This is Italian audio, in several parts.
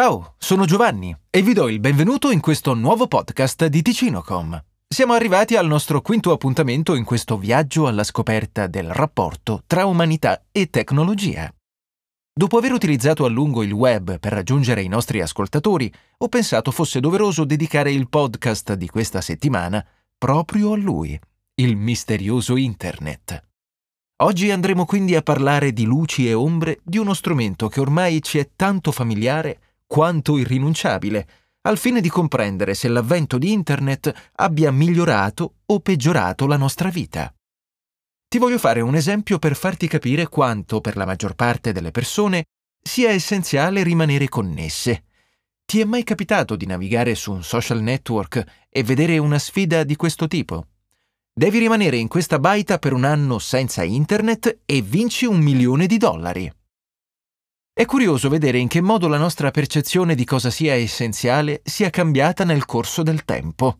Ciao, sono Giovanni e vi do il benvenuto in questo nuovo podcast di Ticinocom. Siamo arrivati al nostro quinto appuntamento in questo viaggio alla scoperta del rapporto tra umanità e tecnologia. Dopo aver utilizzato a lungo il web per raggiungere i nostri ascoltatori, ho pensato fosse doveroso dedicare il podcast di questa settimana proprio a lui, il misterioso Internet. Oggi andremo quindi a parlare di luci e ombre di uno strumento che ormai ci è tanto familiare quanto irrinunciabile, al fine di comprendere se l'avvento di Internet abbia migliorato o peggiorato la nostra vita. Ti voglio fare un esempio per farti capire quanto, per la maggior parte delle persone, sia essenziale rimanere connesse. Ti è mai capitato di navigare su un social network e vedere una sfida di questo tipo? Devi rimanere in questa baita per un anno senza internet e vinci un milione di dollari. È curioso vedere in che modo la nostra percezione di cosa sia essenziale sia cambiata nel corso del tempo.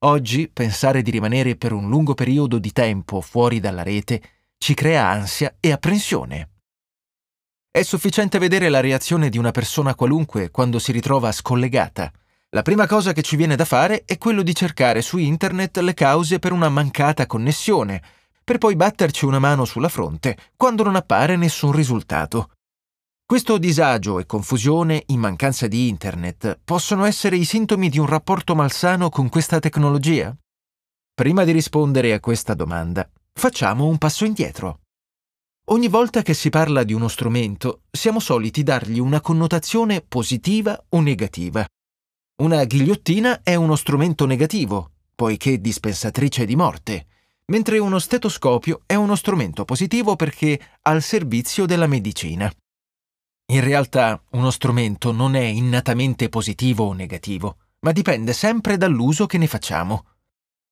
Oggi pensare di rimanere per un lungo periodo di tempo fuori dalla rete ci crea ansia e apprensione. È sufficiente vedere la reazione di una persona qualunque quando si ritrova scollegata. La prima cosa che ci viene da fare è quello di cercare su internet le cause per una mancata connessione, per poi batterci una mano sulla fronte quando non appare nessun risultato. Questo disagio e confusione in mancanza di Internet possono essere i sintomi di un rapporto malsano con questa tecnologia? Prima di rispondere a questa domanda, facciamo un passo indietro. Ogni volta che si parla di uno strumento, siamo soliti dargli una connotazione positiva o negativa. Una ghigliottina è uno strumento negativo, poiché dispensatrice di morte, mentre uno stetoscopio è uno strumento positivo perché al servizio della medicina. In realtà uno strumento non è innatamente positivo o negativo, ma dipende sempre dall'uso che ne facciamo.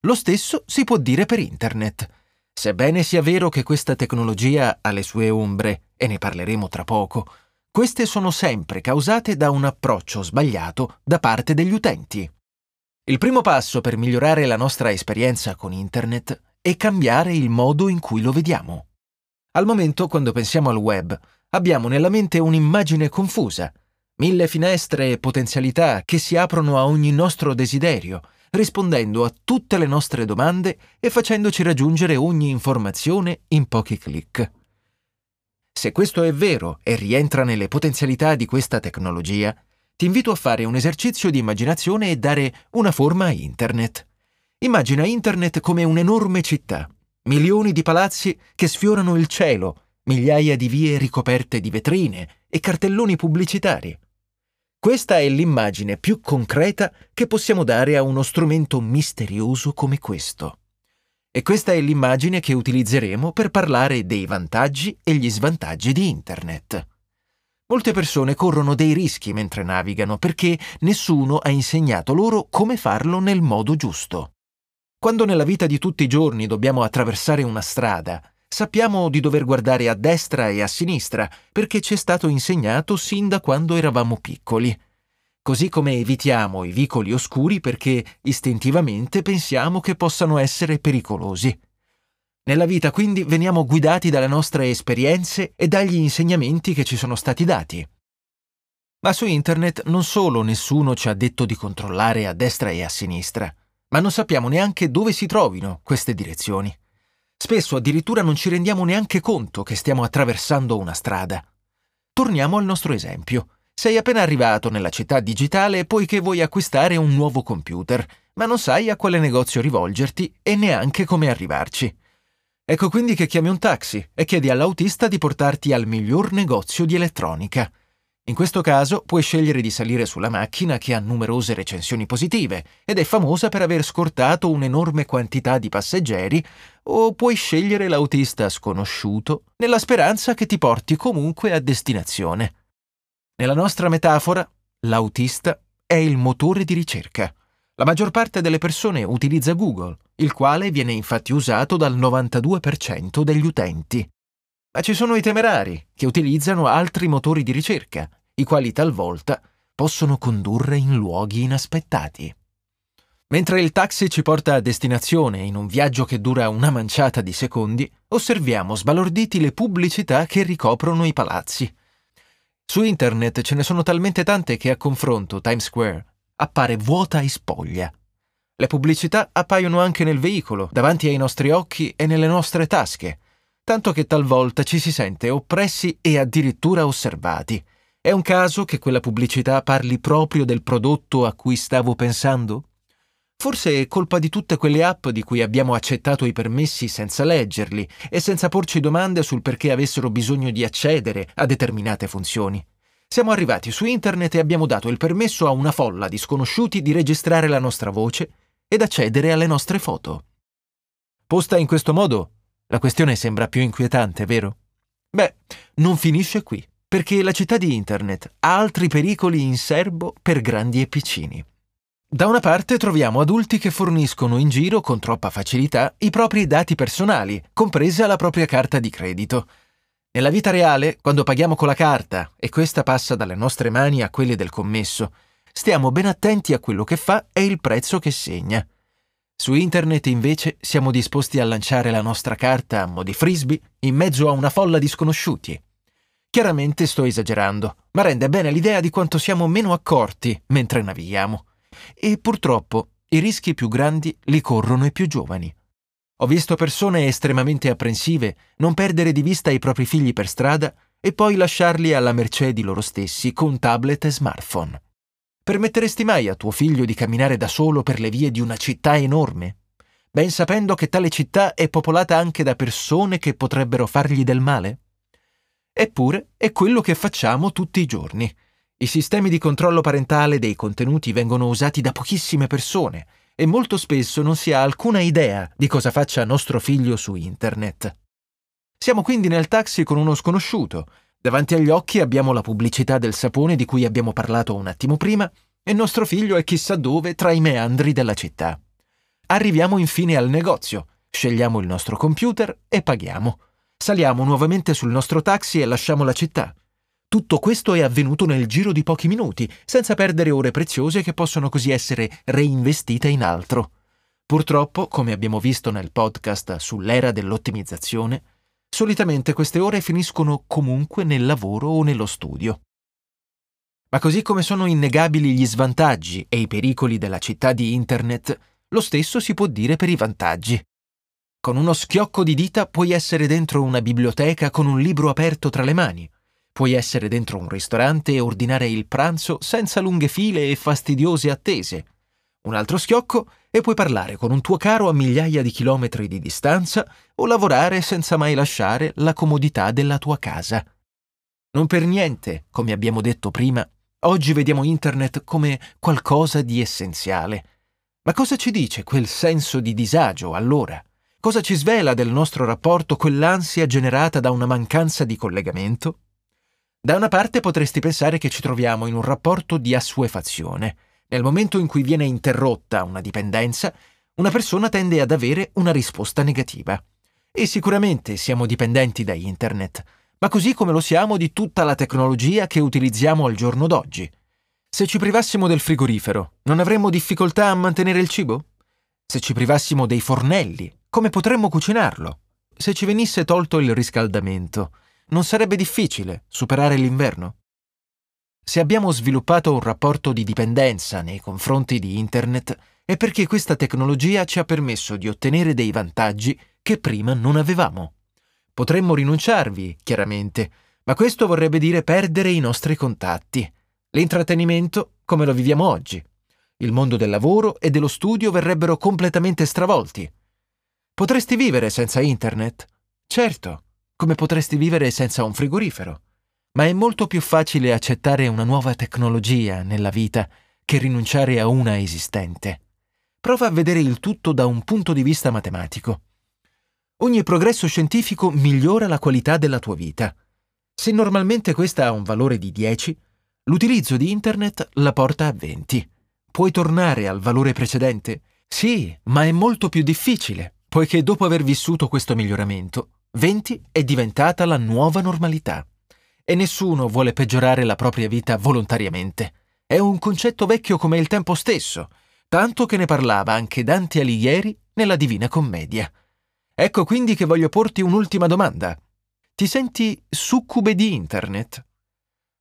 Lo stesso si può dire per Internet. Sebbene sia vero che questa tecnologia ha le sue ombre, e ne parleremo tra poco, queste sono sempre causate da un approccio sbagliato da parte degli utenti. Il primo passo per migliorare la nostra esperienza con Internet è cambiare il modo in cui lo vediamo. Al momento, quando pensiamo al web, abbiamo nella mente un'immagine confusa, mille finestre e potenzialità che si aprono a ogni nostro desiderio, rispondendo a tutte le nostre domande e facendoci raggiungere ogni informazione in pochi clic. Se questo è vero e rientra nelle potenzialità di questa tecnologia, ti invito a fare un esercizio di immaginazione e dare una forma a Internet. Immagina Internet come un'enorme città, milioni di palazzi che sfiorano il cielo, migliaia di vie ricoperte di vetrine e cartelloni pubblicitari. Questa è l'immagine più concreta che possiamo dare a uno strumento misterioso come questo. E questa è l'immagine che utilizzeremo per parlare dei vantaggi e gli svantaggi di Internet. Molte persone corrono dei rischi mentre navigano perché nessuno ha insegnato loro come farlo nel modo giusto. Quando nella vita di tutti i giorni dobbiamo attraversare una strada, sappiamo di dover guardare a destra e a sinistra perché ci è stato insegnato sin da quando eravamo piccoli. Così come evitiamo i vicoli oscuri perché istintivamente pensiamo che possano essere pericolosi. Nella vita quindi veniamo guidati dalle nostre esperienze e dagli insegnamenti che ci sono stati dati. Ma su internet non solo nessuno ci ha detto di controllare a destra e a sinistra, ma non sappiamo neanche dove si trovino queste direzioni. Spesso addirittura non ci rendiamo neanche conto che stiamo attraversando una strada. Torniamo al nostro esempio. Sei appena arrivato nella città digitale poiché vuoi acquistare un nuovo computer, ma non sai a quale negozio rivolgerti e neanche come arrivarci. Ecco quindi che chiami un taxi e chiedi all'autista di portarti al miglior negozio di elettronica. In questo caso puoi scegliere di salire sulla macchina che ha numerose recensioni positive ed è famosa per aver scortato un'enorme quantità di passeggeri, o puoi scegliere l'autista sconosciuto nella speranza che ti porti comunque a destinazione. Nella nostra metafora, l'autista è il motore di ricerca. La maggior parte delle persone utilizza Google, il quale viene infatti usato dal 92% degli utenti. Ma ci sono i temerari, che utilizzano altri motori di ricerca, i quali talvolta possono condurre in luoghi inaspettati. Mentre il taxi ci porta a destinazione in un viaggio che dura una manciata di secondi, osserviamo sbalorditi le pubblicità che ricoprono i palazzi. Su internet ce ne sono talmente tante che a confronto Times Square appare vuota e spoglia. Le pubblicità appaiono anche nel veicolo, davanti ai nostri occhi e nelle nostre tasche, tanto che talvolta ci si sente oppressi e addirittura osservati. È un caso che quella pubblicità parli proprio del prodotto a cui stavo pensando? Forse è colpa di tutte quelle app di cui abbiamo accettato i permessi senza leggerli e senza porci domande sul perché avessero bisogno di accedere a determinate funzioni. Siamo arrivati su internet e abbiamo dato il permesso a una folla di sconosciuti di registrare la nostra voce ed accedere alle nostre foto. Posta in questo modo, la questione sembra più inquietante, vero? Beh, non finisce qui perché la città di Internet ha altri pericoli in serbo per grandi e piccini. Da una parte troviamo adulti che forniscono in giro con troppa facilità i propri dati personali, compresa la propria carta di credito. Nella vita reale, quando paghiamo con la carta e questa passa dalle nostre mani a quelle del commesso, stiamo ben attenti a quello che fa e il prezzo che segna. Su internet invece siamo disposti a lanciare la nostra carta a mo' di frisbee in mezzo a una folla di sconosciuti Chiaramente sto esagerando, ma rende bene l'idea di quanto siamo meno accorti mentre navighiamo. E purtroppo i rischi più grandi li corrono i più giovani. Ho visto persone estremamente apprensive non perdere di vista i propri figli per strada e poi lasciarli alla mercé di loro stessi con tablet e smartphone. Permetteresti mai a tuo figlio di camminare da solo per le vie di una città enorme? Ben sapendo che tale città è popolata anche da persone che potrebbero fargli del male? Eppure è quello che facciamo tutti i giorni. I sistemi di controllo parentale dei contenuti vengono usati da pochissime persone e molto spesso non si ha alcuna idea di cosa faccia nostro figlio su internet. Siamo quindi nel taxi con uno sconosciuto. Davanti agli occhi abbiamo la pubblicità del sapone di cui abbiamo parlato un attimo prima e nostro figlio è chissà dove tra i meandri della città. Arriviamo infine al negozio, scegliamo il nostro computer e paghiamo. Saliamo nuovamente sul nostro taxi e lasciamo la città. Tutto questo è avvenuto nel giro di pochi minuti, senza perdere ore preziose che possono così essere reinvestite in altro. Purtroppo, come abbiamo visto nel podcast sull'era dell'ottimizzazione, solitamente queste ore finiscono comunque nel lavoro o nello studio. Ma così come sono innegabili gli svantaggi e i pericoli della città di Internet, lo stesso si può dire per i vantaggi. Con uno schiocco di dita puoi essere dentro una biblioteca con un libro aperto tra le mani. Puoi essere dentro un ristorante e ordinare il pranzo senza lunghe file e fastidiose attese. Un altro schiocco e puoi parlare con un tuo caro a migliaia di chilometri di distanza o lavorare senza mai lasciare la comodità della tua casa. Non per niente, come abbiamo detto prima, oggi vediamo Internet come qualcosa di essenziale. Ma cosa ci dice quel senso di disagio allora? Cosa ci svela del nostro rapporto quell'ansia generata da una mancanza di collegamento? Da una parte potresti pensare che ci troviamo in un rapporto di assuefazione. Nel momento in cui viene interrotta una dipendenza, una persona tende ad avere una risposta negativa. E sicuramente siamo dipendenti da Internet, ma così come lo siamo di tutta la tecnologia che utilizziamo al giorno d'oggi. Se ci privassimo del frigorifero, non avremmo difficoltà a mantenere il cibo? Se ci privassimo dei fornelli, come potremmo cucinarlo? Se ci venisse tolto il riscaldamento, non sarebbe difficile superare l'inverno? Se abbiamo sviluppato un rapporto di dipendenza nei confronti di Internet, è perché questa tecnologia ci ha permesso di ottenere dei vantaggi che prima non avevamo. Potremmo rinunciarvi, chiaramente, ma questo vorrebbe dire perdere i nostri contatti. L'intrattenimento come lo viviamo oggi. Il mondo del lavoro e dello studio verrebbero completamente stravolti. Potresti vivere senza internet? Certo, come potresti vivere senza un frigorifero. Ma è molto più facile accettare una nuova tecnologia nella vita che rinunciare a una esistente. Prova a vedere il tutto da un punto di vista matematico. Ogni progresso scientifico migliora la qualità della tua vita. Se normalmente questa ha un valore di 10, l'utilizzo di Internet la porta a 20. Puoi tornare al valore precedente? Sì, ma è molto più difficile poiché dopo aver vissuto questo miglioramento, 20 è diventata la nuova normalità. E nessuno vuole peggiorare la propria vita volontariamente. È un concetto vecchio come il tempo stesso, tanto che ne parlava anche Dante Alighieri nella Divina Commedia. Ecco quindi che voglio porti un'ultima domanda. Ti senti succube di Internet?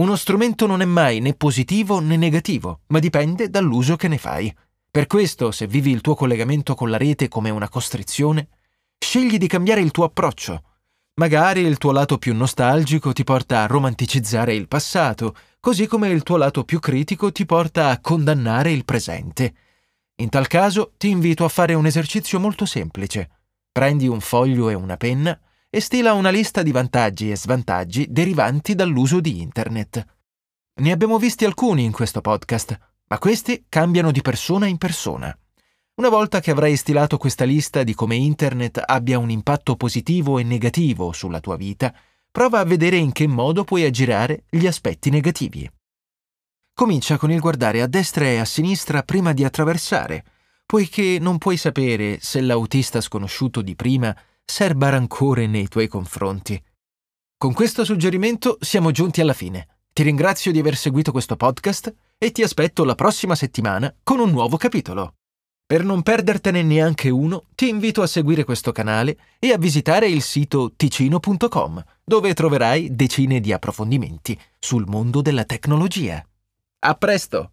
Uno strumento non è mai né positivo né negativo, ma dipende dall'uso che ne fai. Per questo, se vivi il tuo collegamento con la rete come una costrizione, scegli di cambiare il tuo approccio. Magari il tuo lato più nostalgico ti porta a romanticizzare il passato, così come il tuo lato più critico ti porta a condannare il presente. In tal caso ti invito a fare un esercizio molto semplice. Prendi un foglio e una penna e stila una lista di vantaggi e svantaggi derivanti dall'uso di Internet. Ne abbiamo visti alcuni in questo podcast, ma questi cambiano di persona in persona. Una volta che avrai stilato questa lista di come Internet abbia un impatto positivo e negativo sulla tua vita, prova a vedere in che modo puoi aggirare gli aspetti negativi. Comincia con il guardare a destra e a sinistra prima di attraversare, poiché non puoi sapere se l'autista sconosciuto di prima serba rancore nei tuoi confronti. Con questo suggerimento siamo giunti alla fine. Ti ringrazio di aver seguito questo podcast e ti aspetto la prossima settimana con un nuovo capitolo. Per non perdertene neanche uno, ti invito a seguire questo canale e a visitare il sito ticino.com, dove troverai decine di approfondimenti sul mondo della tecnologia. A presto!